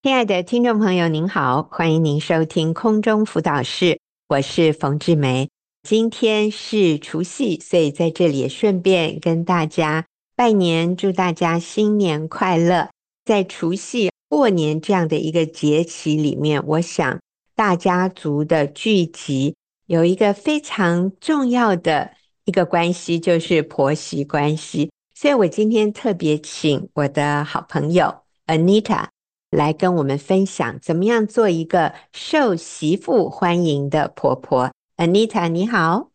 亲爱的听众朋友，您好，欢迎您收听空中辅导室，我是冯志梅。今天是除夕，所以在这里也顺便跟大家拜年，祝大家新年快乐。在除夕过年这样的一个节气里面，我想大家族的聚集有一个非常重要的一个关系，就是婆媳关系。所以我今天特别请我的好朋友 Anita。来跟我们分享怎么样做一个受媳妇欢迎的婆婆。Anita，你好，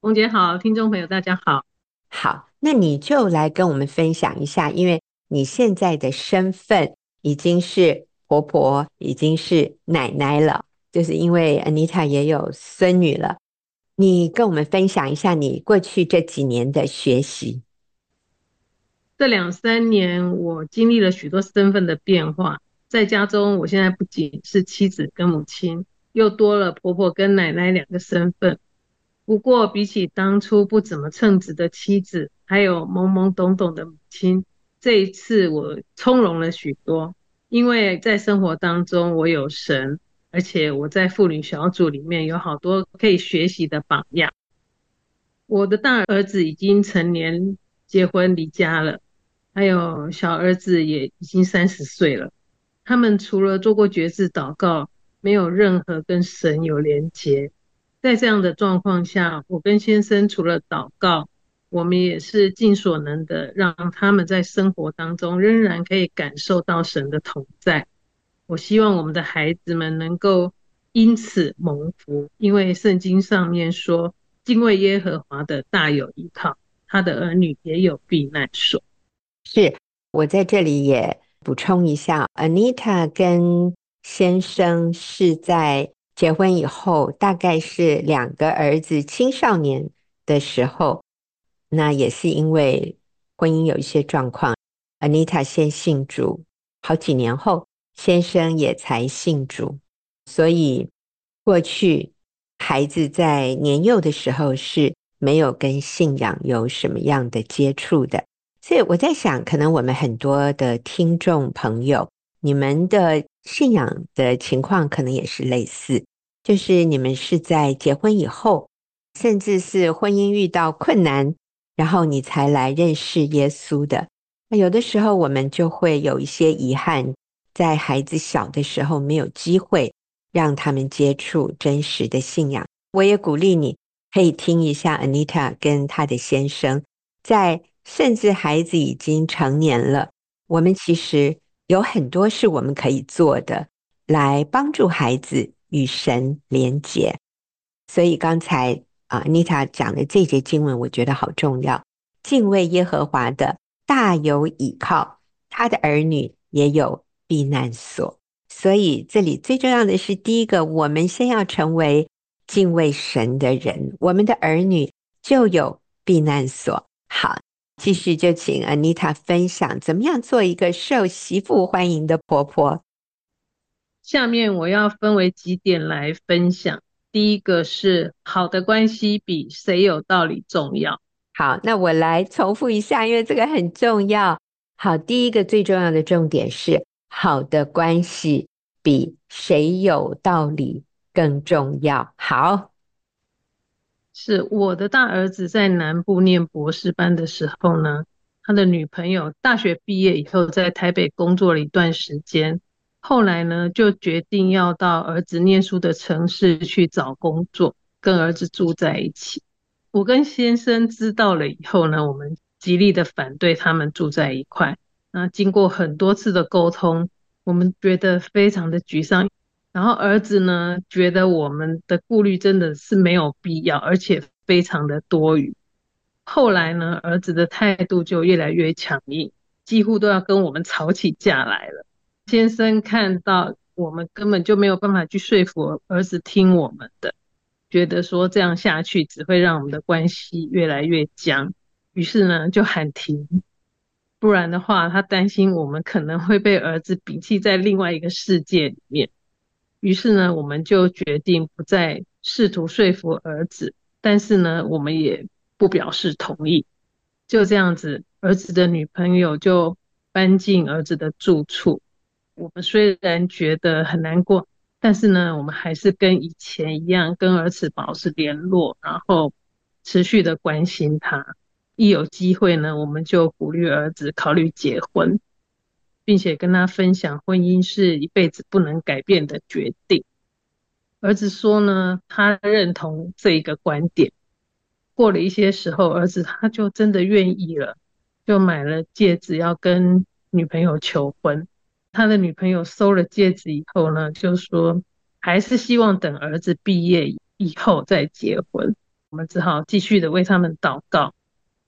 冯姐好，听众朋友大家好。好，那你就来跟我们分享一下，因为你现在的身份已经是婆婆，已经是奶奶了，就是因为 Anita 也有孙女了。你跟我们分享一下你过去这几年的学习。这两三年，我经历了许多身份的变化。在家中，我现在不仅是妻子跟母亲，又多了婆婆跟奶奶两个身份。不过，比起当初不怎么称职的妻子，还有懵懵懂懂的母亲，这一次我从容了许多。因为在生活当中，我有神，而且我在妇女小组里面有好多可以学习的榜样。我的大儿子已经成年，结婚离家了。还有小儿子也已经三十岁了，他们除了做过决志祷告，没有任何跟神有连结。在这样的状况下，我跟先生除了祷告，我们也是尽所能的让他们在生活当中仍然可以感受到神的同在。我希望我们的孩子们能够因此蒙福，因为圣经上面说，敬畏耶和华的大有依靠，他的儿女也有避难所。是，我在这里也补充一下，Anita 跟先生是在结婚以后，大概是两个儿子青少年的时候，那也是因为婚姻有一些状况，Anita 先信主，好几年后，先生也才信主，所以过去孩子在年幼的时候是没有跟信仰有什么样的接触的。所以我在想，可能我们很多的听众朋友，你们的信仰的情况可能也是类似，就是你们是在结婚以后，甚至是婚姻遇到困难，然后你才来认识耶稣的。那有的时候我们就会有一些遗憾，在孩子小的时候没有机会让他们接触真实的信仰。我也鼓励你可以听一下 Anita 跟她的先生在。甚至孩子已经成年了，我们其实有很多事我们可以做的，来帮助孩子与神连结。所以刚才啊，Anita 讲的这节经文，我觉得好重要。敬畏耶和华的大有倚靠，他的儿女也有避难所。所以这里最重要的是，第一个，我们先要成为敬畏神的人，我们的儿女就有避难所。好。继续就请 Anita 分享怎么样做一个受媳妇欢迎的婆婆。下面我要分为几点来分享。第一个是好的关系比谁有道理重要。好，那我来重复一下，因为这个很重要。好，第一个最重要的重点是好的关系比谁有道理更重要。好。是我的大儿子在南部念博士班的时候呢，他的女朋友大学毕业以后在台北工作了一段时间，后来呢就决定要到儿子念书的城市去找工作，跟儿子住在一起。我跟先生知道了以后呢，我们极力的反对他们住在一块。那经过很多次的沟通，我们觉得非常的沮丧。然后儿子呢，觉得我们的顾虑真的是没有必要，而且非常的多余。后来呢，儿子的态度就越来越强硬，几乎都要跟我们吵起架来了。先生看到我们根本就没有办法去说服儿子听我们的，觉得说这样下去只会让我们的关系越来越僵，于是呢就喊停。不然的话，他担心我们可能会被儿子摒弃在另外一个世界里面。于是呢，我们就决定不再试图说服儿子，但是呢，我们也不表示同意。就这样子，儿子的女朋友就搬进儿子的住处。我们虽然觉得很难过，但是呢，我们还是跟以前一样，跟儿子保持联络，然后持续的关心他。一有机会呢，我们就鼓励儿子考虑结婚，并且跟他分享婚姻是一辈子不能改变的决定。儿子说呢，他认同这一个观点。过了一些时候，儿子他就真的愿意了，就买了戒指要跟女朋友求婚。他的女朋友收了戒指以后呢，就说还是希望等儿子毕业以后再结婚。我们只好继续的为他们祷告。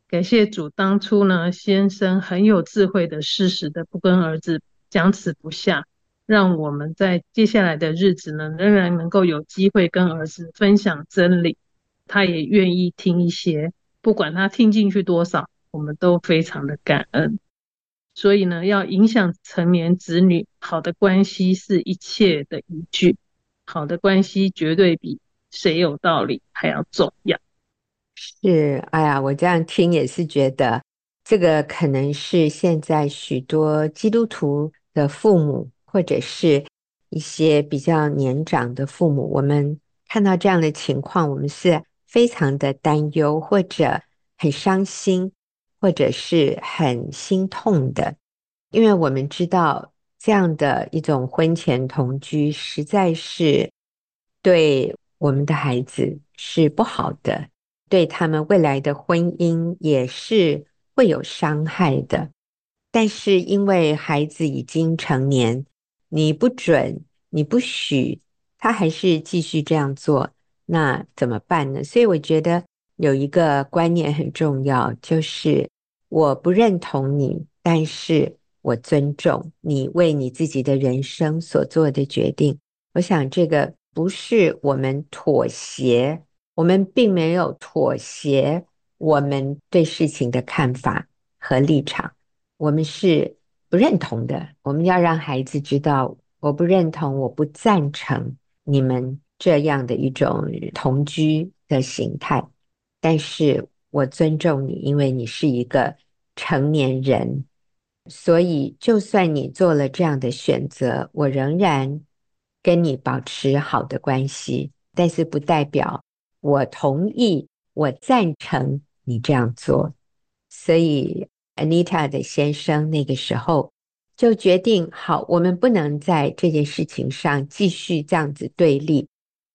感谢主，当初呢，先生很有智慧的适时的不跟儿子僵持不下，让我们在接下来的日子呢，仍然能够有机会跟儿子分享真理。他也愿意听一些，不管他听进去多少，我们都非常的感恩。所以呢，要影响成年子女，好的关系是一切的依据。好的关系绝对比谁有道理还要重要。是，哎呀，我这样听也是觉得，这个可能是现在许多基督徒的父母，或者是一些比较年长的父母，我们看到这样的情况，我们是非常的担忧，或者很伤心，或者是很心痛的，因为我们知道这样的一种婚前同居，实在是对我们的孩子是不好的。对他们未来的婚姻也是会有伤害的，但是因为孩子已经成年，你不准，你不许，他还是继续这样做，那怎么办呢？所以我觉得有一个观念很重要，就是我不认同你，但是我尊重你为你自己的人生所做的决定。我想这个不是我们妥协。我们并没有妥协我们对事情的看法和立场，我们是不认同的。我们要让孩子知道，我不认同，我不赞成你们这样的一种同居的形态。但是我尊重你，因为你是一个成年人，所以就算你做了这样的选择，我仍然跟你保持好的关系，但是不代表。我同意，我赞成你这样做，所以 Anita 的先生那个时候就决定：好，我们不能在这件事情上继续这样子对立，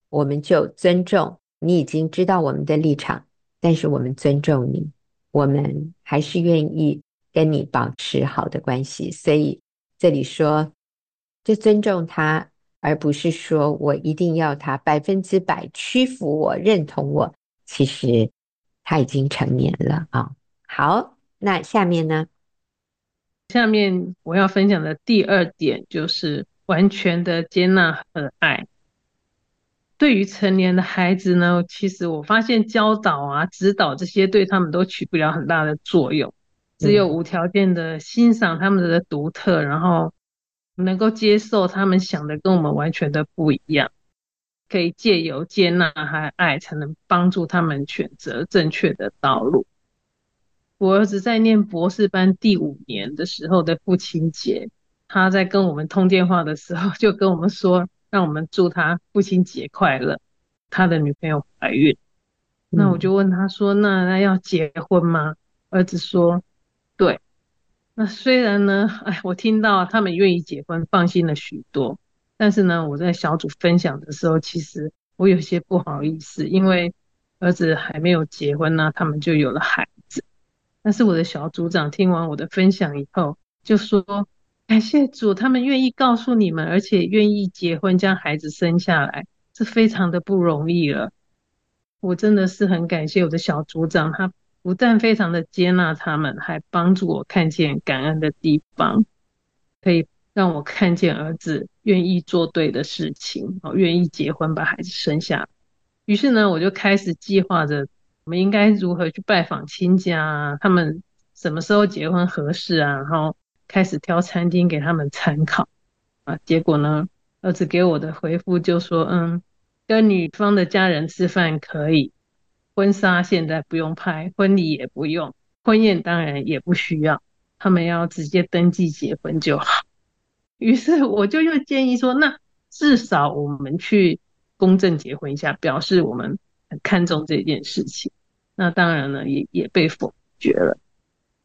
我们就尊重你已经知道我们的立场，但是我们尊重你，我们还是愿意跟你保持好的关系。所以这里说，就尊重他。而不是说我一定要他百分之百屈服我、认同我，其实他已经成年了啊。好，那下面呢？下面我要分享的第二点就是完全的接纳和爱。对于成年的孩子呢，其实我发现教导啊、指导这些对他们都起不了很大的作用，只有无条件的欣赏他们的独特，然后。能够接受他们想的跟我们完全的不一样，可以借由接纳和爱，才能帮助他们选择正确的道路。我儿子在念博士班第五年的时候的父亲节，他在跟我们通电话的时候，就跟我们说，让我们祝他父亲节快乐。他的女朋友怀孕，那我就问他说：“那那要结婚吗？”儿子说：“对。”那虽然呢，哎，我听到他们愿意结婚，放心了许多。但是呢，我在小组分享的时候，其实我有些不好意思，因为儿子还没有结婚呢，他们就有了孩子。但是我的小组长听完我的分享以后，就说：“感谢主，他们愿意告诉你们，而且愿意结婚，将孩子生下来，是非常的不容易了。”我真的是很感谢我的小组长，他。不但非常的接纳他们，还帮助我看见感恩的地方，可以让我看见儿子愿意做对的事情，哦，愿意结婚把孩子生下。于是呢，我就开始计划着我们应该如何去拜访亲家啊，他们什么时候结婚合适啊，然后开始挑餐厅给他们参考啊。结果呢，儿子给我的回复就说：“嗯，跟女方的家人吃饭可以。”婚纱现在不用拍，婚礼也不用，婚宴当然也不需要，他们要直接登记结婚就好。于是我就又建议说，那至少我们去公证结婚一下，表示我们很看重这件事情。那当然了，也也被否决了。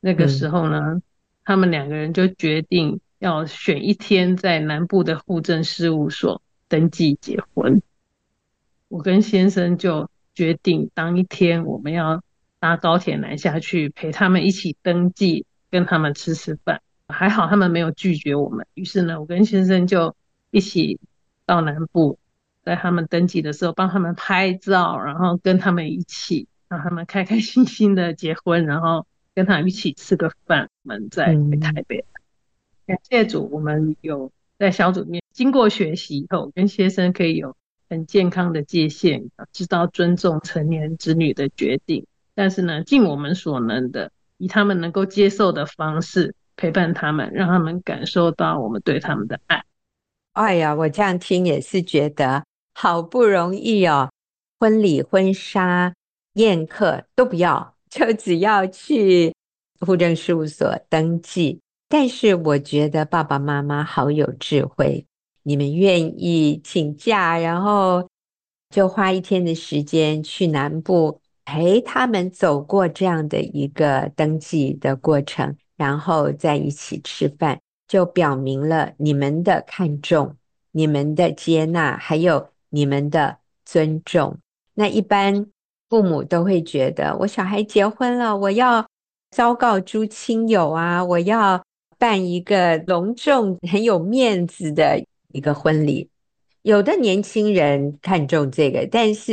那个时候呢，嗯、他们两个人就决定要选一天在南部的户政事务所登记结婚。我跟先生就决定当一天我们要搭高铁南下去陪他们一起登记，跟他们吃吃饭。还好他们没有拒绝我们，于是呢，我跟先生就一起到南部，在他们登记的时候帮他们拍照，然后跟他们一起。让他们开开心心的结婚，然后跟他们一起吃个饭，我们再回台北。感谢主，我们有在小组面经过学习以后，跟先生可以有很健康的界限，知道尊重成年子女的决定。但是呢，尽我们所能的，以他们能够接受的方式陪伴他们，让他们感受到我们对他们的爱。哎呀，我这样听也是觉得好不容易哦，婚礼、婚纱。宴客都不要，就只要去户政事务所登记。但是我觉得爸爸妈妈好有智慧，你们愿意请假，然后就花一天的时间去南部陪他们走过这样的一个登记的过程，然后在一起吃饭，就表明了你们的看重、你们的接纳，还有你们的尊重。那一般。父母都会觉得，我小孩结婚了，我要昭告诸亲友啊，我要办一个隆重、很有面子的一个婚礼。有的年轻人看重这个，但是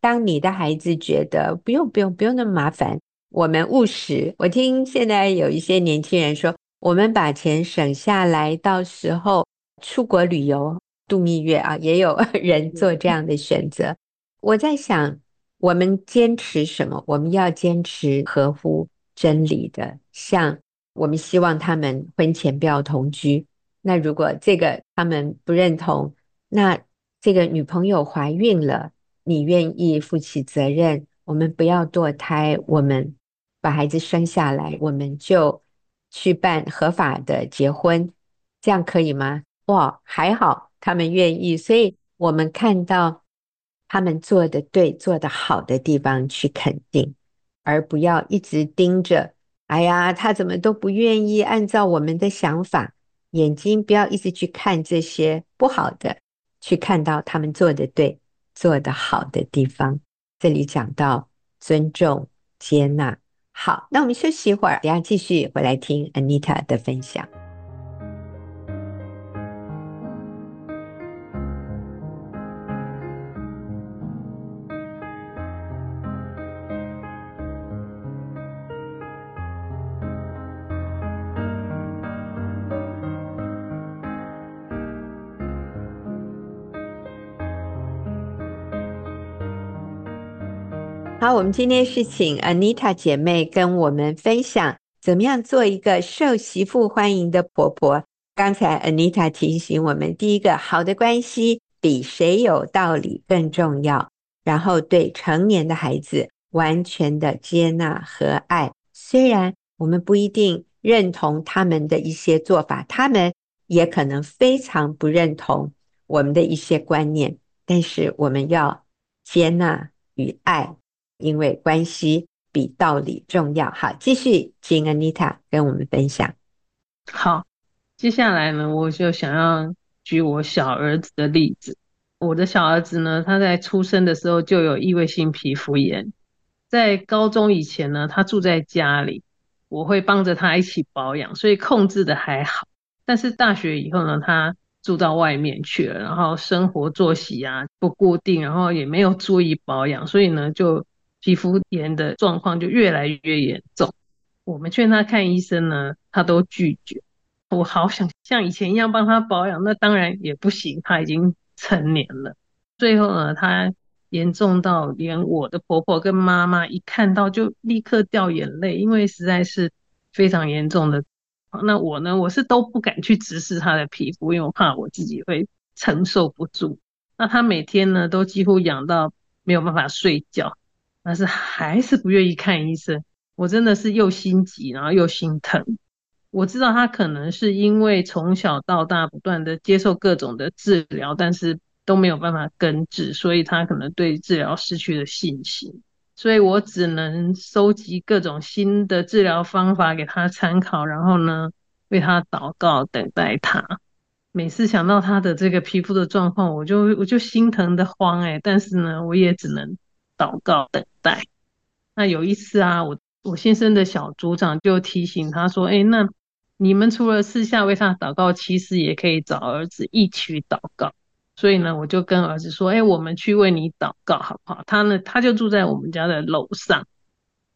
当你的孩子觉得不用、不用、不用那么麻烦，我们务实。我听现在有一些年轻人说，我们把钱省下来，到时候出国旅游度蜜月啊，也有 人做这样的选择。我在想。我们坚持什么？我们要坚持合乎真理的，像我们希望他们婚前不要同居。那如果这个他们不认同，那这个女朋友怀孕了，你愿意负起责任？我们不要堕胎，我们把孩子生下来，我们就去办合法的结婚，这样可以吗？哇，还好他们愿意，所以我们看到。他们做的对、做的好的地方去肯定，而不要一直盯着。哎呀，他怎么都不愿意按照我们的想法？眼睛不要一直去看这些不好的，去看到他们做的对、做的好的地方。这里讲到尊重、接纳。好，那我们休息一会儿，等下继续回来听 Anita 的分享。我们今天是请 Anita 姐妹跟我们分享，怎么样做一个受媳妇欢迎的婆婆。刚才 Anita 提醒我们，第一个，好的关系比谁有道理更重要。然后，对成年的孩子完全的接纳和爱，虽然我们不一定认同他们的一些做法，他们也可能非常不认同我们的一些观念，但是我们要接纳与爱。因为关系比道理重要。好，继续请 Anita 跟我们分享。好，接下来呢，我就想要举我小儿子的例子。我的小儿子呢，他在出生的时候就有异位性皮肤炎，在高中以前呢，他住在家里，我会帮着他一起保养，所以控制的还好。但是大学以后呢，他住到外面去了，然后生活作息啊不固定，然后也没有注意保养，所以呢就。皮肤炎的状况就越来越严重，我们劝他看医生呢，他都拒绝。我好想像以前一样帮他保养，那当然也不行，他已经成年了。最后呢，他严重到连我的婆婆跟妈妈一看到就立刻掉眼泪，因为实在是非常严重的。那我呢，我是都不敢去直视他的皮肤，因为我怕我自己会承受不住。那他每天呢，都几乎痒到没有办法睡觉。但是还是不愿意看医生，我真的是又心急，然后又心疼。我知道他可能是因为从小到大不断的接受各种的治疗，但是都没有办法根治，所以他可能对治疗失去了信心。所以我只能收集各种新的治疗方法给他参考，然后呢，为他祷告，等待他。每次想到他的这个皮肤的状况，我就我就心疼的慌哎，但是呢，我也只能祷告等待。那有一次啊，我我先生的小组长就提醒他说：“哎，那你们除了私下为他祷告，其实也可以找儿子一起祷告。”所以呢，我就跟儿子说：“哎，我们去为你祷告好不好？”他呢，他就住在我们家的楼上。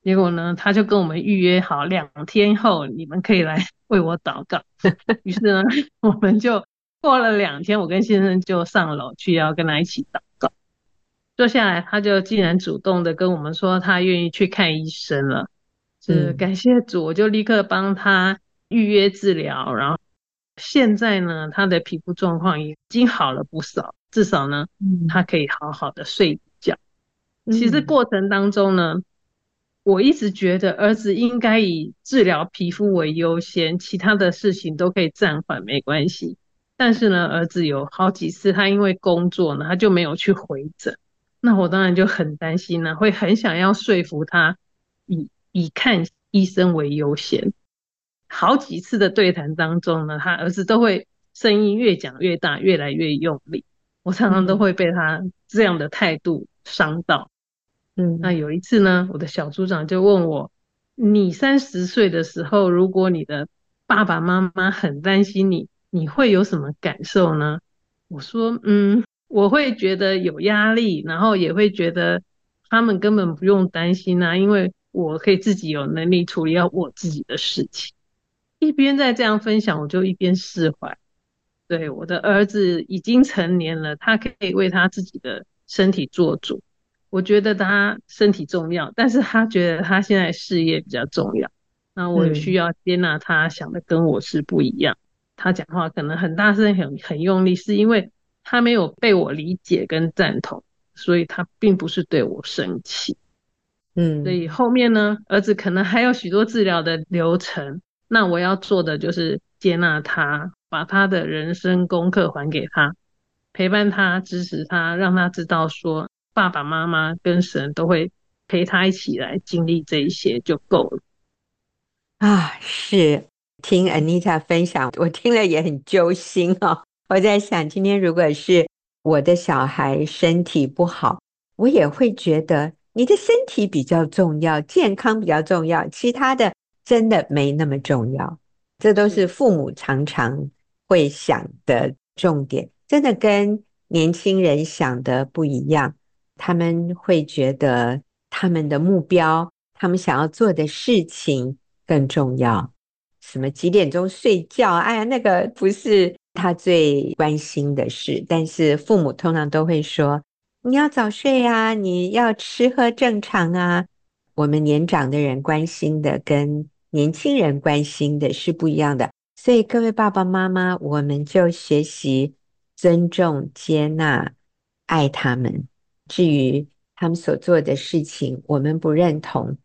结果呢，他就跟我们预约好两天后你们可以来为我祷告。于是呢，我们就。过了两天，我跟先生就上楼去要跟他一起祷告。坐下来，他就竟然主动的跟我们说，他愿意去看医生了。是感谢主，我就立刻帮他预约治疗。然后现在呢，他的皮肤状况已经好了不少，至少呢，他可以好好的睡觉。其实过程当中呢，我一直觉得儿子应该以治疗皮肤为优先，其他的事情都可以暂缓，没关系。但是呢，儿子有好几次，他因为工作呢，他就没有去回诊。那我当然就很担心了，会很想要说服他以以看医生为优先。好几次的对谈当中呢，他儿子都会声音越讲越大，越来越用力。我常常都会被他这样的态度伤到。嗯，那有一次呢，我的小组长就问我：“你三十岁的时候，如果你的爸爸妈妈很担心你？”你会有什么感受呢？我说，嗯，我会觉得有压力，然后也会觉得他们根本不用担心啊，因为我可以自己有能力处理好我自己的事情。一边在这样分享，我就一边释怀。对，我的儿子已经成年了，他可以为他自己的身体做主。我觉得他身体重要，但是他觉得他现在事业比较重要。那我需要接纳他想的跟我是不一样。他讲话可能很大声、很很用力，是因为他没有被我理解跟赞同，所以他并不是对我生气。嗯，所以后面呢，儿子可能还有许多治疗的流程，那我要做的就是接纳他，把他的人生功课还给他，陪伴他、支持他，让他知道说爸爸妈妈跟神都会陪他一起来经历这一些就够了。啊，是。听 Anita 分享，我听了也很揪心哦。我在想，今天如果是我的小孩身体不好，我也会觉得你的身体比较重要，健康比较重要，其他的真的没那么重要。这都是父母常常会想的重点，真的跟年轻人想的不一样。他们会觉得他们的目标，他们想要做的事情更重要。什么几点钟睡觉？哎呀，那个不是他最关心的事。但是父母通常都会说：“你要早睡啊，你要吃喝正常啊。”我们年长的人关心的跟年轻人关心的是不一样的。所以各位爸爸妈妈，我们就学习尊重、接纳、爱他们。至于他们所做的事情，我们不认同，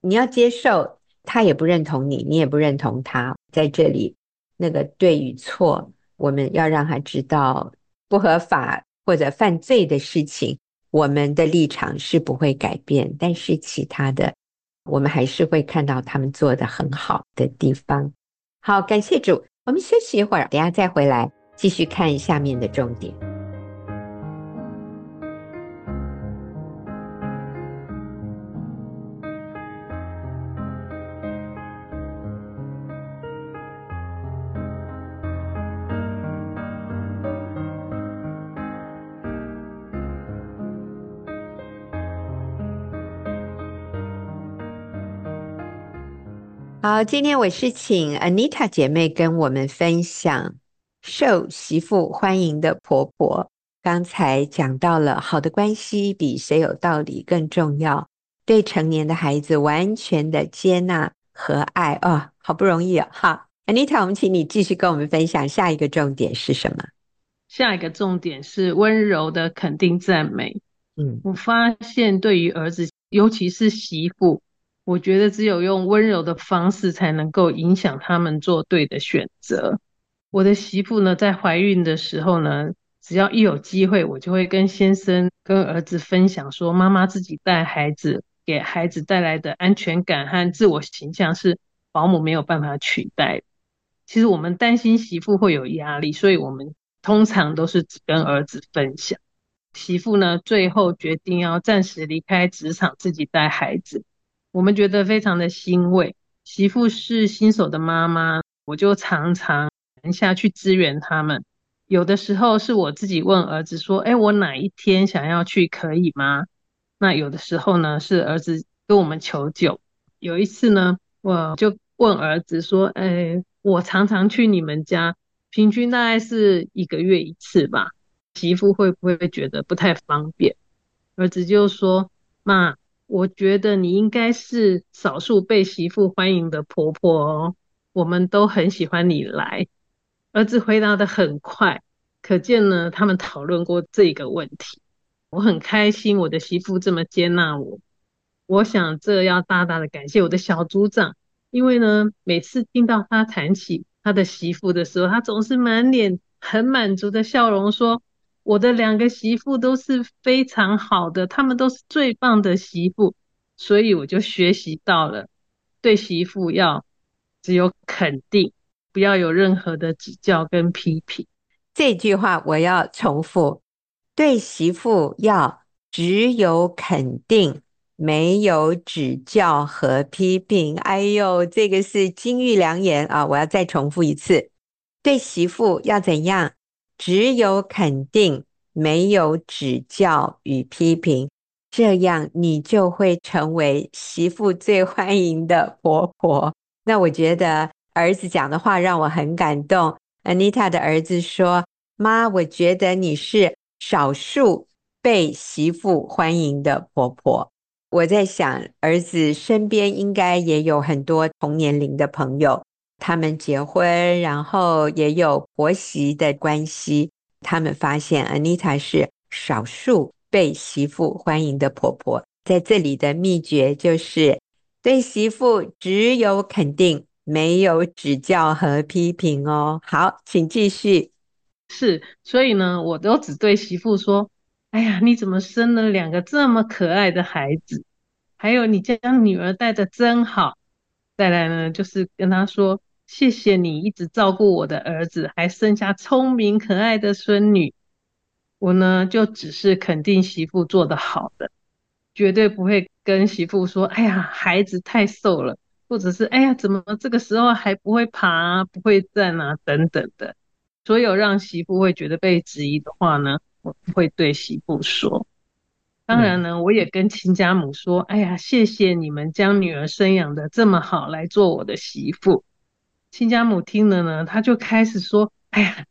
你要接受。他也不认同你，你也不认同他。在这里，那个对与错，我们要让他知道不合法或者犯罪的事情，我们的立场是不会改变。但是其他的，我们还是会看到他们做的很好的地方。好，感谢主，我们休息一会儿，等下再回来继续看下面的重点。好，今天我是请 Anita 姐妹跟我们分享受媳妇欢迎的婆婆。刚才讲到了好的关系比谁有道理更重要，对成年的孩子完全的接纳和爱哦，好不容易啊！好，Anita，我们请你继续跟我们分享下一个重点是什么？下一个重点是温柔的肯定赞美。嗯，我发现对于儿子，尤其是媳妇。我觉得只有用温柔的方式才能够影响他们做对的选择。我的媳妇呢，在怀孕的时候呢，只要一有机会，我就会跟先生、跟儿子分享说，妈妈自己带孩子，给孩子带来的安全感和自我形象是保姆没有办法取代。其实我们担心媳妇会有压力，所以我们通常都是只跟儿子分享。媳妇呢，最后决定要暂时离开职场，自己带孩子。我们觉得非常的欣慰。媳妇是新手的妈妈，我就常常下去支援他们。有的时候是我自己问儿子说：“哎，我哪一天想要去，可以吗？”那有的时候呢，是儿子跟我们求救。有一次呢，我就问儿子说：“哎，我常常去你们家，平均大概是一个月一次吧。媳妇会不会觉得不太方便？”儿子就说：“妈。”我觉得你应该是少数被媳妇欢迎的婆婆哦，我们都很喜欢你来。儿子回答得很快，可见呢，他们讨论过这个问题。我很开心，我的媳妇这么接纳我。我想这要大大的感谢我的小组长，因为呢，每次听到他谈起他的媳妇的时候，他总是满脸很满足的笑容，说。我的两个媳妇都是非常好的，她们都是最棒的媳妇，所以我就学习到了，对媳妇要只有肯定，不要有任何的指教跟批评。这句话我要重复：对媳妇要只有肯定，没有指教和批评。哎呦，这个是金玉良言啊！我要再重复一次：对媳妇要怎样？只有肯定，没有指教与批评，这样你就会成为媳妇最欢迎的婆婆。那我觉得儿子讲的话让我很感动。Anita 的儿子说：“妈，我觉得你是少数被媳妇欢迎的婆婆。”我在想，儿子身边应该也有很多同年龄的朋友。他们结婚，然后也有婆媳的关系。他们发现 Anita 是少数被媳妇欢迎的婆婆。在这里的秘诀就是对媳妇只有肯定，没有指教和批评哦。好，请继续。是，所以呢，我都只对媳妇说：“哎呀，你怎么生了两个这么可爱的孩子？还有，你将女儿带的真好。”再来呢，就是跟她说。谢谢你一直照顾我的儿子，还生下聪明可爱的孙女。我呢，就只是肯定媳妇做得好的，绝对不会跟媳妇说：“哎呀，孩子太瘦了，或者是哎呀，怎么这个时候还不会爬、不会站啊？”等等的。所有让媳妇会觉得被质疑的话呢，我不会对媳妇说。当然呢，我也跟亲家母说：“哎呀，谢谢你们将女儿生养得这么好，来做我的媳妇。”亲家母听了呢，他就开始说：“哎呀，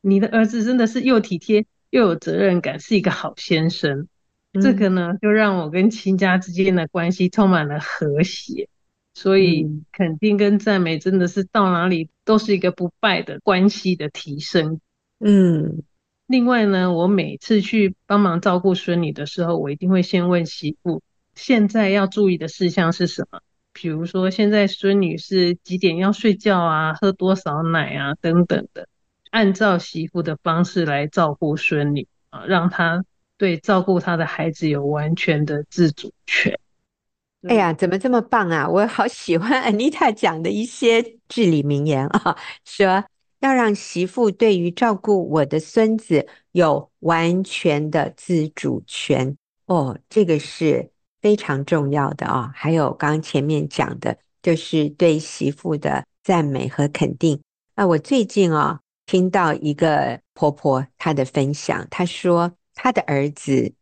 你的儿子真的是又体贴又有责任感，是一个好先生。嗯”这个呢，就让我跟亲家之间的关系充满了和谐。所以，肯定跟赞美真的是到哪里都是一个不败的关系的提升。嗯，另外呢，我每次去帮忙照顾孙女的时候，我一定会先问媳妇：现在要注意的事项是什么？比如说，现在孙女是几点要睡觉啊？喝多少奶啊？等等的，按照媳妇的方式来照顾孙女啊，让她对照顾她的孩子有完全的自主权。哎呀，怎么这么棒啊！我好喜欢 Anita 讲的一些至理名言啊，说要让媳妇对于照顾我的孙子有完全的自主权。哦，这个是。非常重要的啊，还有刚前面讲的，就是对媳妇的赞美和肯定。那我最近啊，听到一个婆婆她的分享，她说她的儿子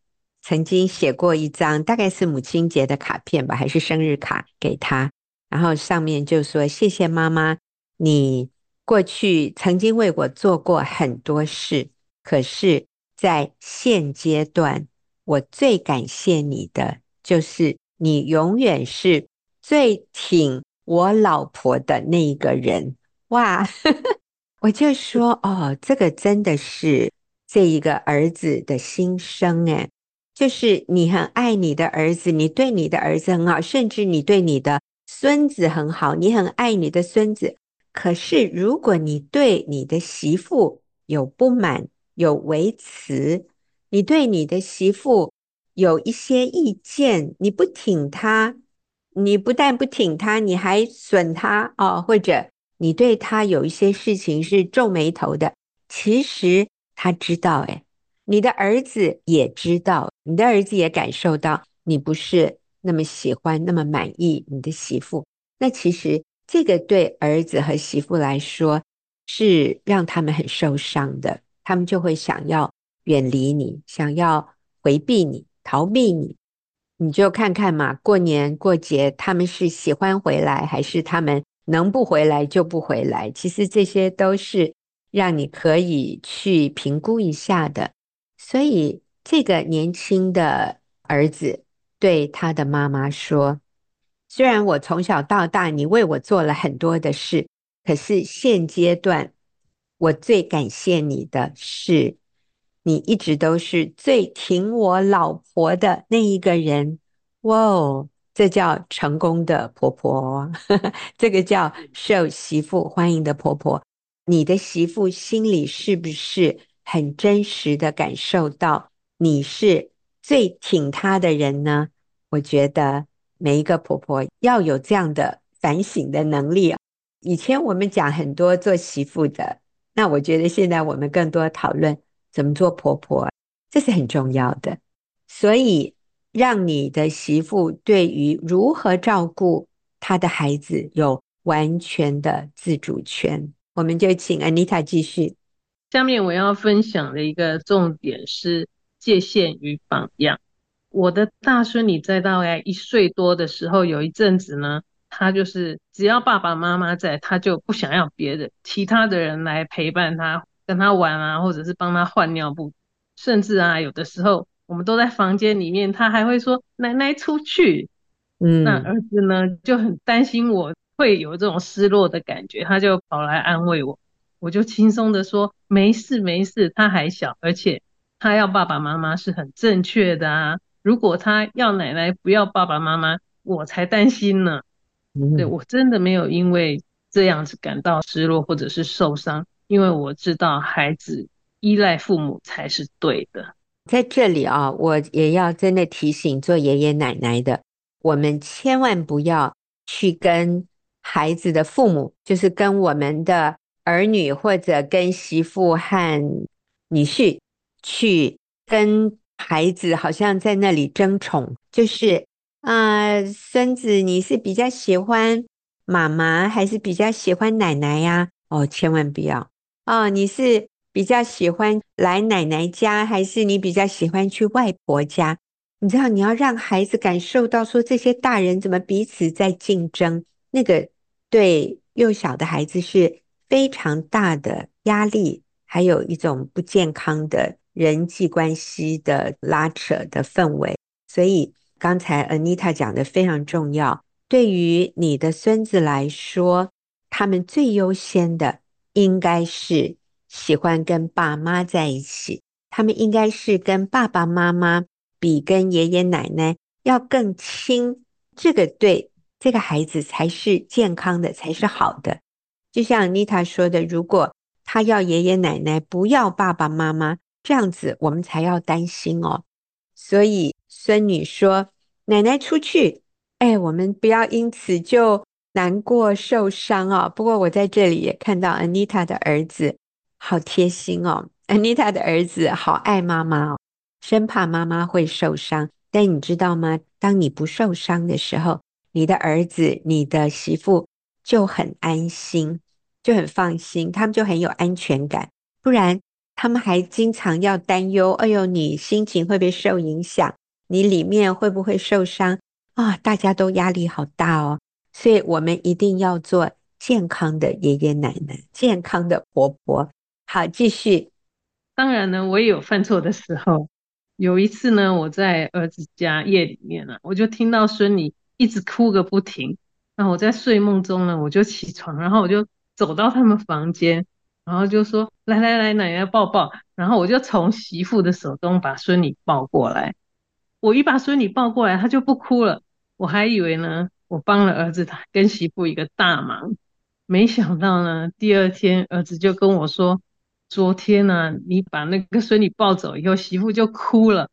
曾经写过一张，大概是母亲节的卡片吧，还是生日卡给她，然后上面就说：“谢谢妈妈，你过去曾经为我做过很多事，可是，在现阶段，我最感谢你的。”就是你永远是最挺我老婆的那一个人哇！我就说哦，这个真的是这一个儿子的心声哎。就是你很爱你的儿子，你对你的儿子很好，甚至你对你的孙子很好，你很爱你的孙子。可是如果你对你的媳妇有不满、有维持，你对你的媳妇有一些意见，你不挺他，你不但不挺他，你还损他哦，或者你对他有一些事情是皱眉头的，其实他知道，诶，你的儿子也知道，你的儿子也感受到你不是那么喜欢、那么满意你的媳妇。那其实这个对儿子和媳妇来说是让他们很受伤的，他们就会想要远离你，想要回避你、逃避你。你就看看嘛，过年过节他们是喜欢回来，还是他们能不回来就不回来？其实这些都是让你可以去评估一下的。所以，这个年轻的儿子对他的妈妈说：“虽然我从小到大你为我做了很多的事，可是现阶段我最感谢你的是，你一直都是最挺我老婆的那一个人。哇哦，这叫成功的婆婆，这个叫受媳妇欢迎的婆婆。你的媳妇心里是不是？”很真实的感受到你是最挺她的人呢？我觉得每一个婆婆要有这样的反省的能力。以前我们讲很多做媳妇的，那我觉得现在我们更多讨论怎么做婆婆，这是很重要的。所以让你的媳妇对于如何照顾她的孩子有完全的自主权。我们就请 Anita 继续。下面我要分享的一个重点是界限与榜样。我的大孙女在大概一岁多的时候，有一阵子呢，她就是只要爸爸妈妈在，她就不想要别人、其他的人来陪伴她、跟他玩啊，或者是帮他换尿布，甚至啊，有的时候我们都在房间里面，他还会说“奶奶出去”。嗯，那儿子呢就很担心我会有这种失落的感觉，他就跑来安慰我。我就轻松的说，没事没事，他还小，而且他要爸爸妈妈是很正确的啊。如果他要奶奶不要爸爸妈妈，我才担心呢。嗯、对，我真的没有因为这样子感到失落或者是受伤，因为我知道孩子依赖父母才是对的。在这里啊，我也要真的提醒做爷爷奶奶的，我们千万不要去跟孩子的父母，就是跟我们的。儿女或者跟媳妇和女婿去跟孩子，好像在那里争宠，就是啊、呃，孙子你是比较喜欢妈妈还是比较喜欢奶奶呀？哦，千万不要哦，你是比较喜欢来奶奶家，还是你比较喜欢去外婆家？你知道你要让孩子感受到说，这些大人怎么彼此在竞争，那个对幼小的孩子是。非常大的压力，还有一种不健康的人际关系的拉扯的氛围。所以刚才 Anita 讲的非常重要。对于你的孙子来说，他们最优先的应该是喜欢跟爸妈在一起，他们应该是跟爸爸妈妈比跟爷爷奶奶要更亲。这个对这个孩子才是健康的，才是好的。就像妮塔说的，如果他要爷爷奶奶，不要爸爸妈妈，这样子我们才要担心哦。所以孙女说：“奶奶出去，哎，我们不要因此就难过受伤哦。”不过我在这里也看到 Anita 的儿子好贴心哦，，Anita 的儿子好爱妈妈哦，生怕妈妈会受伤。但你知道吗？当你不受伤的时候，你的儿子、你的媳妇。就很安心，就很放心，他们就很有安全感。不然，他们还经常要担忧：哎呦，你心情会不会受影响？你里面会不会受伤？啊、大家都压力好大哦。所以，我们一定要做健康的爷爷奶奶，健康的婆婆。好，继续。当然呢，我也有犯错的时候。有一次呢，我在儿子家夜里面呢，我就听到孙女一直哭个不停。然后我在睡梦中呢，我就起床，然后我就走到他们房间，然后就说：“来来来，奶奶抱抱。”然后我就从媳妇的手中把孙女抱过来。我一把孙女抱过来，她就不哭了。我还以为呢，我帮了儿子他跟媳妇一个大忙，没想到呢，第二天儿子就跟我说，昨天呢、你把那个孙女抱走以后，媳妇就哭了。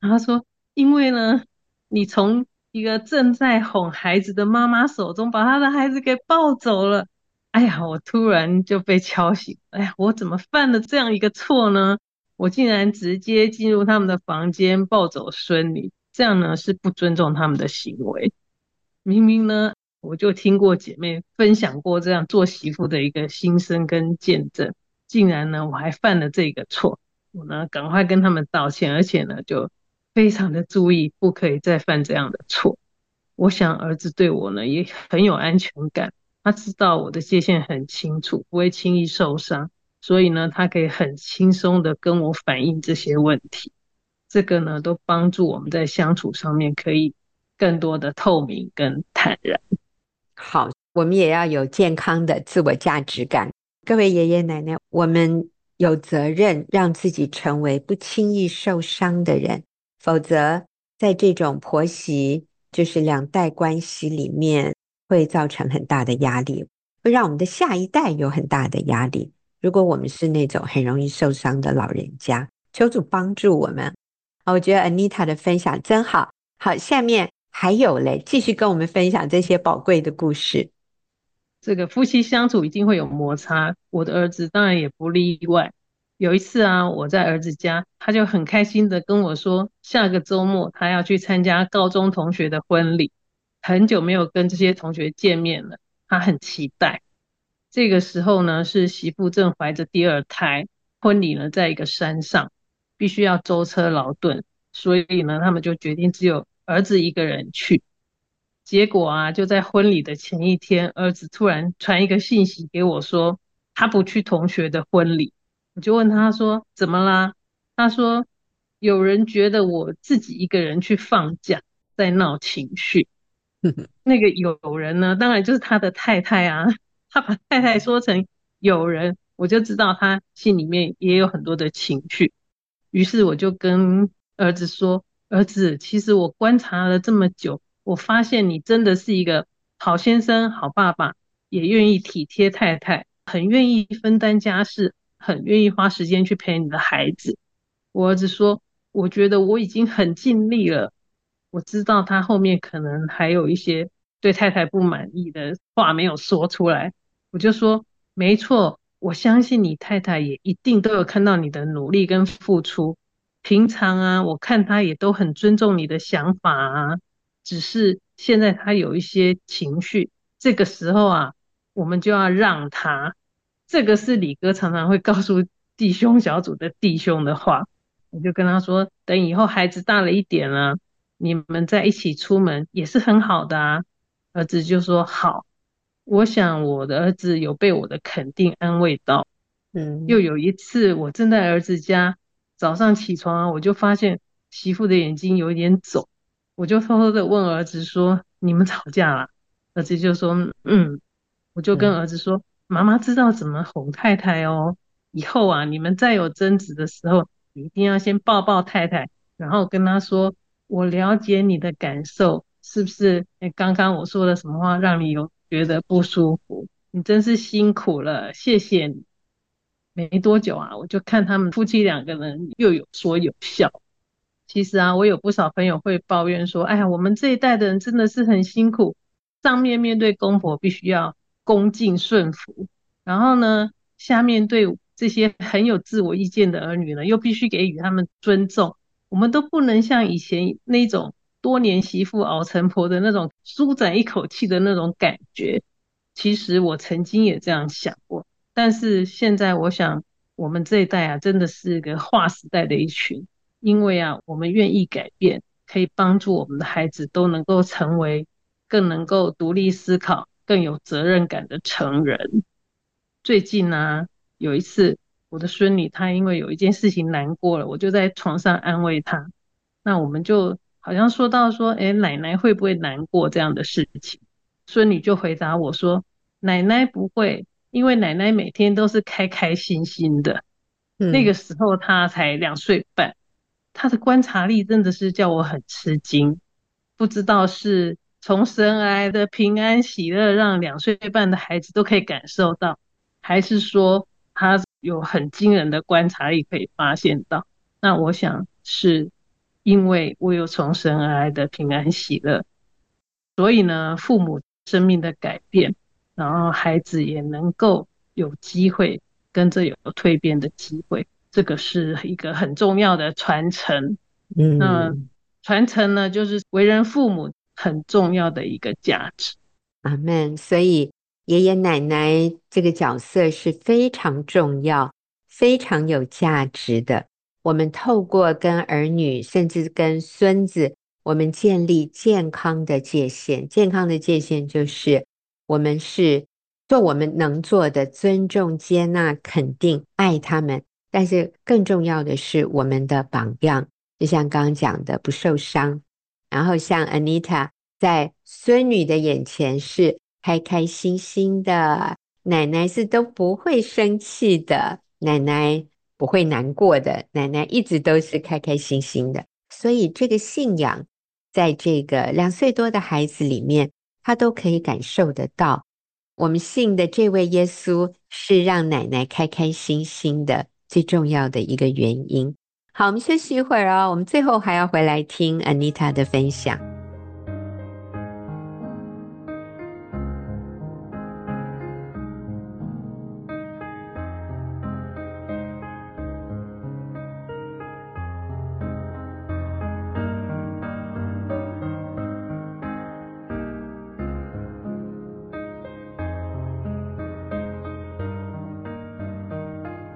他说，因为呢，你从一个正在哄孩子的妈妈手中把他的孩子给抱走了。哎呀，我突然就被敲醒。哎呀，我怎么犯了这样一个错呢？我竟然直接进入他们的房间抱走孙女。这样呢，是不尊重他们的行为。明明呢，我就听过姐妹分享过这样做媳妇的一个心声跟见证，竟然呢，我还犯了这个错。我呢，赶快跟他们道歉，而且呢，就非常的注意，不可以再犯这样的错。我想儿子对我呢也很有安全感，他知道我的界限很清楚，不会轻易受伤，所以呢，他可以很轻松的跟我反映这些问题。这个呢，都帮助我们在相处上面可以更多的透明跟坦然。好，我们也要有健康的自我价值感。各位爷爷奶奶，我们有责任让自己成为不轻易受伤的人，否则在这种婆媳就是两代关系里面，会造成很大的压力，会让我们的下一代有很大的压力。如果我们是那种很容易受伤的老人家，求主帮助我们。我觉得 Anita 的分享真好。好，下面还有嘞，继续跟我们分享这些宝贵的故事。这个夫妻相处一定会有摩擦，我的儿子当然也不例外。有一次啊，我在儿子家，他就很开心的跟我说，下个周末他要去参加高中同学的婚礼，很久没有跟这些同学见面了，他很期待。这个时候呢，是媳妇正怀着第二胎，婚礼呢在一个山上。必须要舟车劳顿，所以呢，他们就决定只有儿子一个人去。结果啊，就在婚礼的前一天，儿子突然传一个信息给我说，他不去同学的婚礼。我就问他说：“怎么啦？”他说：“有人觉得我自己一个人去放假，在闹情绪。”那个有人呢，当然就是他的太太啊。他把太太说成有人，我就知道他心里面也有很多的情绪。于是我就跟儿子说：“儿子，其实我观察了这么久，我发现你真的是一个好先生、好爸爸，也愿意体贴太太，很愿意分担家事，很愿意花时间去陪你的孩子。”我儿子说：“我觉得我已经很尽力了。”我知道他后面可能还有一些对太太不满意的话没有说出来，我就说：“没错。”我相信你太太也一定都有看到你的努力跟付出。平常啊，我看他也都很尊重你的想法啊。只是现在他有一些情绪，这个时候啊，我们就要让他。这个是李哥常常会告诉弟兄小组的弟兄的话。我就跟他说，等以后孩子大了一点了，你们在一起出门也是很好的啊。儿子就说好。我想我的儿子有被我的肯定安慰到，嗯，又有一次我正在儿子家，早上起床啊我就发现媳妇的眼睛有一点肿，我就偷偷的问儿子说：“你们吵架了？”儿子就说：“嗯。”我就跟儿子说：“妈妈知道怎么哄太太哦，以后啊，你们再有争执的时候，你一定要先抱抱太太，然后跟她说：‘我了解你的感受，是不是？’诶，刚刚我说了什么话让你有？”觉得不舒服，你真是辛苦了，谢谢你。没多久啊，我就看他们夫妻两个人又有说有笑。其实啊，我有不少朋友会抱怨说：“哎呀，我们这一代的人真的是很辛苦，上面面对公婆必须要恭敬顺服，然后呢，下面对这些很有自我意见的儿女呢，又必须给予他们尊重。我们都不能像以前那种。”多年媳妇熬成婆的那种舒展一口气的那种感觉，其实我曾经也这样想过。但是现在我想，我们这一代啊，真的是一个划时代的一群，因为啊，我们愿意改变，可以帮助我们的孩子都能够成为更能够独立思考、更有责任感的成人。最近呢、有一次我的孙女她因为有一件事情难过了，我就在床上安慰她，那我们就。好像说到说，哎，奶奶会不会难过这样的事情？孙女就回答我说，奶奶不会，因为奶奶每天都是开开心心的。嗯、那个时候她才两岁半，她的观察力真的是叫我很吃惊，不知道是从神而来的平安喜乐让两岁半的孩子都可以感受到，还是说他有很惊人的观察力可以发现到？那我想是因为我有从神而来的平安喜乐，所以呢，父母生命的改变，然后孩子也能够有机会跟着有蜕变的机会。这个是一个很重要的传承，嗯，那传承呢，就是为人父母很重要的一个价值。阿门。所以爷爷奶奶这个角色是非常重要、非常有价值的。我们透过跟儿女，甚至跟孙子，我们建立健康的界限。健康的界限就是，我们是做我们能做的，尊重、接纳、肯定、爱他们。但是更重要的是，我们的榜样，就像刚刚讲的，不受伤。然后像 Anita 在孙女的眼前是开开心心的，奶奶是都不会生气的，奶奶不会难过的，奶奶一直都是开开心心的。所以这个信仰，在这个两岁多的孩子里面，他都可以感受得到。我们信的这位耶稣是让奶奶开开心心的。最重要的一个原因。好，我们休息一会儿哦。我们最后还要回来听 Anita 的分享。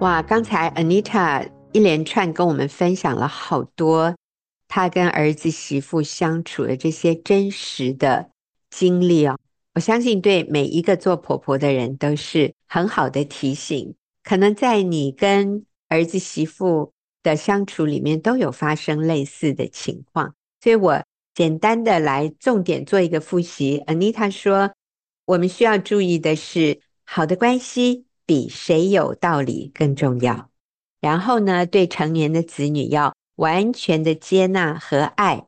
哇，刚才 Anita 一连串跟我们分享了好多她跟儿子媳妇相处的这些真实的经历哦，我相信对每一个做婆婆的人都是很好的提醒。可能在你跟儿子媳妇的相处里面都有发生类似的情况，所以我简单的来重点做一个复习。Anita 说，我们需要注意的是好的关系。比谁有道理更重要。然后呢，对成年的子女要完全的接纳和爱，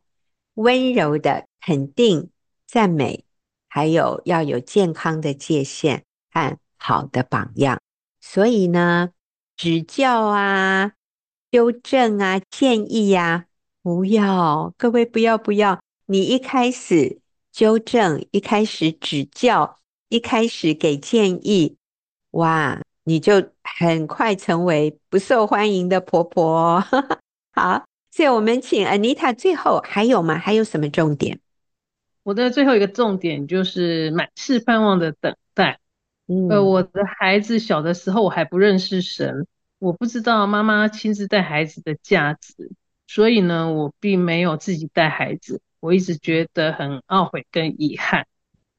温柔的肯定、赞美，还有要有健康的界限和好的榜样。所以呢，指教啊、纠正啊、建议呀、啊，不要，各位不要不要。你一开始纠正，一开始指教，一开始给建议。哇，你就很快成为不受欢迎的婆婆。好，所以我们请 Anita 最后还有吗？还有什么重点？我的最后一个重点就是满是盼望的等待。嗯，呃，我的孩子小的时候我还不认识神，我不知道妈妈亲自带孩子的价值，所以呢，我并没有自己带孩子，我一直觉得很懊悔跟遗憾。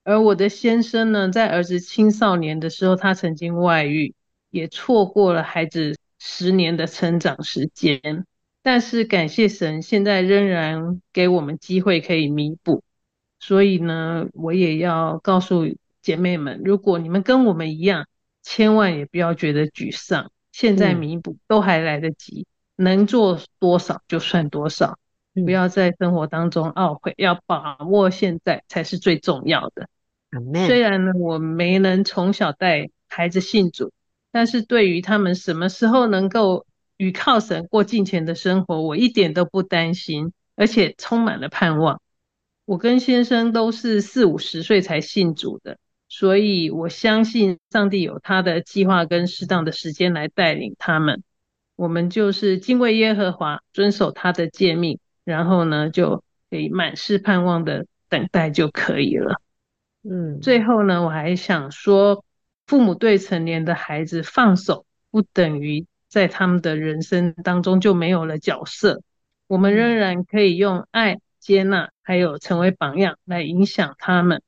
而我的先生呢，在儿子青少年的时候，他曾经外遇，也错过了孩子十年的成长时间。但是感谢神，现在仍然给我们机会可以弥补。所以呢，我也要告诉姐妹们，如果你们跟我们一样，千万也不要觉得沮丧。现在弥补都还来得及，嗯，能做多少就算多少，不要在生活当中懊悔，要把握现在才是最重要的。虽然呢，我没能从小带孩子信主，但是对于他们什么时候能够与靠神过敬虔的生活，我一点都不担心，而且充满了盼望。我跟先生都是四五十岁才信主的，所以我相信上帝有他的计划跟适当的时间来带领他们。我们就是敬畏耶和华，遵守他的诫命，然后呢，就可以满是盼望的等待就可以了。嗯，最后呢，我还想说，父母对成年的孩子放手，不等于在他们的人生当中就没有了角色。我们仍然可以用爱、接纳，还有成为榜样来影响他们。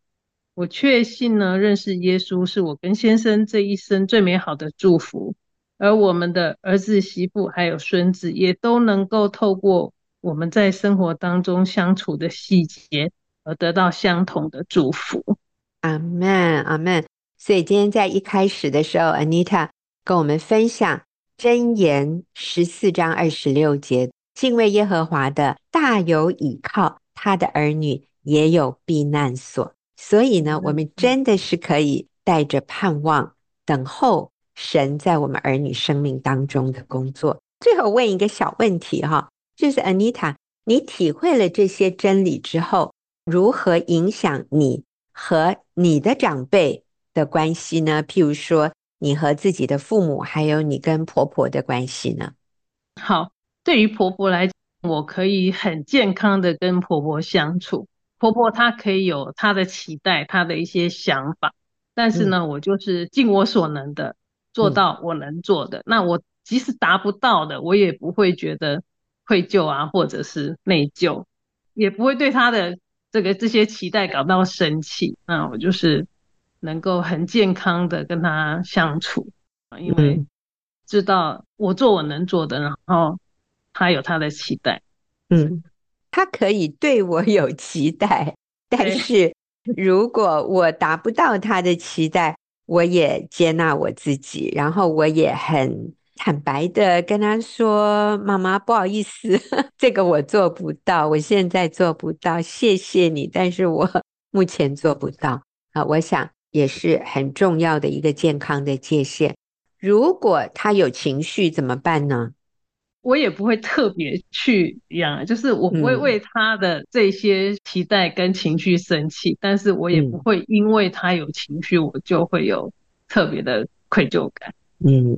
我确信呢，认识耶稣是我跟先生这一生最美好的祝福，而我们的儿子、媳妇还有孙子也都能够透过我们在生活当中相处的细节，而得到相同的祝福。阿门，阿门。所以今天在一开始的时候，Anita 跟我们分享箴言十四章二十六节敬畏耶和华的大有倚靠，他的儿女也有避难所。所以呢，我们真的是可以带着盼望，等候神在我们儿女生命当中的工作。最后问一个小问题哈，就是 Anita，你体会了这些真理之后，如何影响你和你的长辈的关系呢？譬如说，你和自己的父母，还有你跟婆婆的关系呢？好，对于婆婆来讲，我可以很健康的跟婆婆相处。婆婆她可以有她的期待，她的一些想法，但是呢，嗯、我就是尽我所能的做到我能做的。嗯、那我即使达不到的，我也不会觉得愧疚啊，或者是内疚，也不会对她的这个这些期待感到生气。那我就是能够很健康的跟他相处，因为知道我做我能做的，然后他有他的期待，嗯。他可以对我有期待，但是如果我达不到他的期待，我也接纳我自己，然后我也很坦白的跟他说：“妈妈，不好意思，这个我做不到，我现在做不到，谢谢你，但是我 目前做不到。”啊，我想也是很重要的一个健康的界限。如果他有情绪怎么办呢？我也不会特别去养，就是我不会为他的这些期待跟情绪生气，嗯、但是我也不会因为他有情绪，我就会有特别的愧疚感。嗯，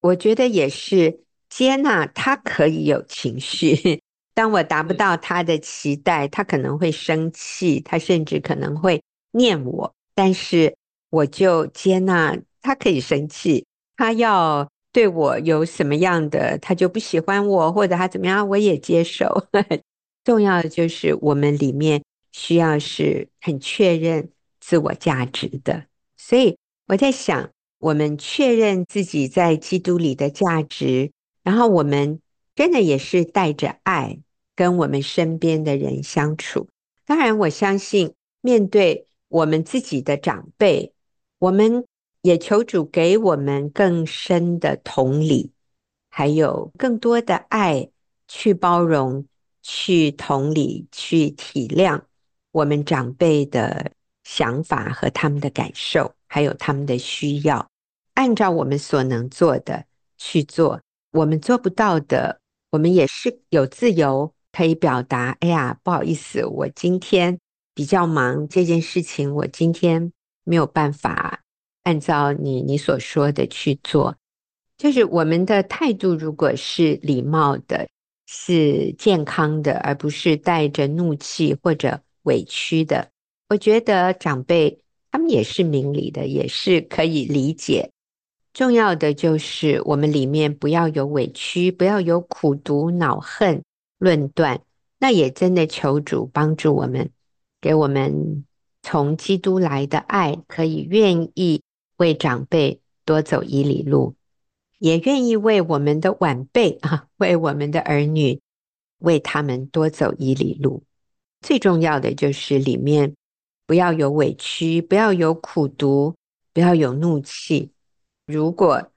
我觉得也是接纳他可以有情绪，当我达不到他的期待，他可能会生气，他甚至可能会念我，但是我就接纳他可以生气，他要。对我有什么样的，他就不喜欢我，或者他怎么样，我也接受。重要的就是我们里面需要是很确认自我价值的。所以我在想，我们确认自己在基督里的价值，然后我们真的也是带着爱跟我们身边的人相处。当然，我相信面对我们自己的长辈，我们。也求主给我们更深的同理，还有更多的爱，去包容、去同理、去体谅我们长辈的想法和他们的感受，还有他们的需要，按照我们所能做的去做。我们做不到的，我们也是有自由可以表达。哎呀，不好意思，我今天比较忙，这件事情我今天没有办法。按照你你所说的去做，就是我们的态度，如果是礼貌的，是健康的，而不是带着怒气或者委屈的，我觉得长辈他们也是明理的，也是可以理解。重要的就是我们里面不要有委屈，不要有苦毒、恼恨、论断。那也真的求主帮助我们，给我们从基督来的爱，可以愿意。为长辈多走一里路，也愿意为我们的晚辈啊，为我们的儿女，为他们多走一里路。最重要的就是里面不要有委屈，不要有苦毒，不要有怒气。如果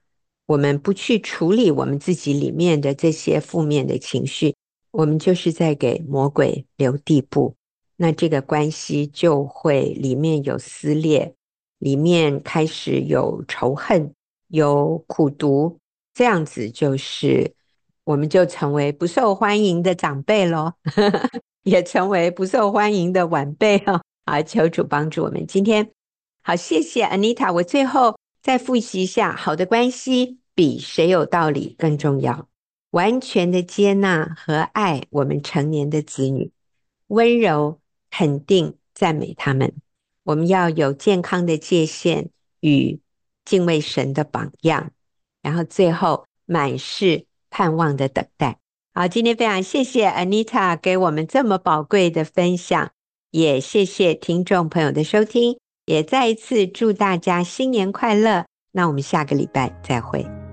我们不去处理我们自己里面的这些负面的情绪，我们就是在给魔鬼留地步，那这个关系就会里面有撕裂。里面开始有仇恨，有苦毒，这样子就是，我们就成为不受欢迎的长辈咯，也成为不受欢迎的晚辈哦。啊，求主帮助我们。今天好，谢谢 Anita。我最后再复习一下，好的关系比谁有道理更重要。完全的接纳和爱我们成年的子女，温柔肯定赞美他们。我们要有健康的界限与敬畏神的榜样，然后最后满是盼望的等待。好，今天非常谢谢 Anita 给我们这么宝贵的分享，也谢谢听众朋友的收听，也再一次祝大家新年快乐。那我们下个礼拜再会。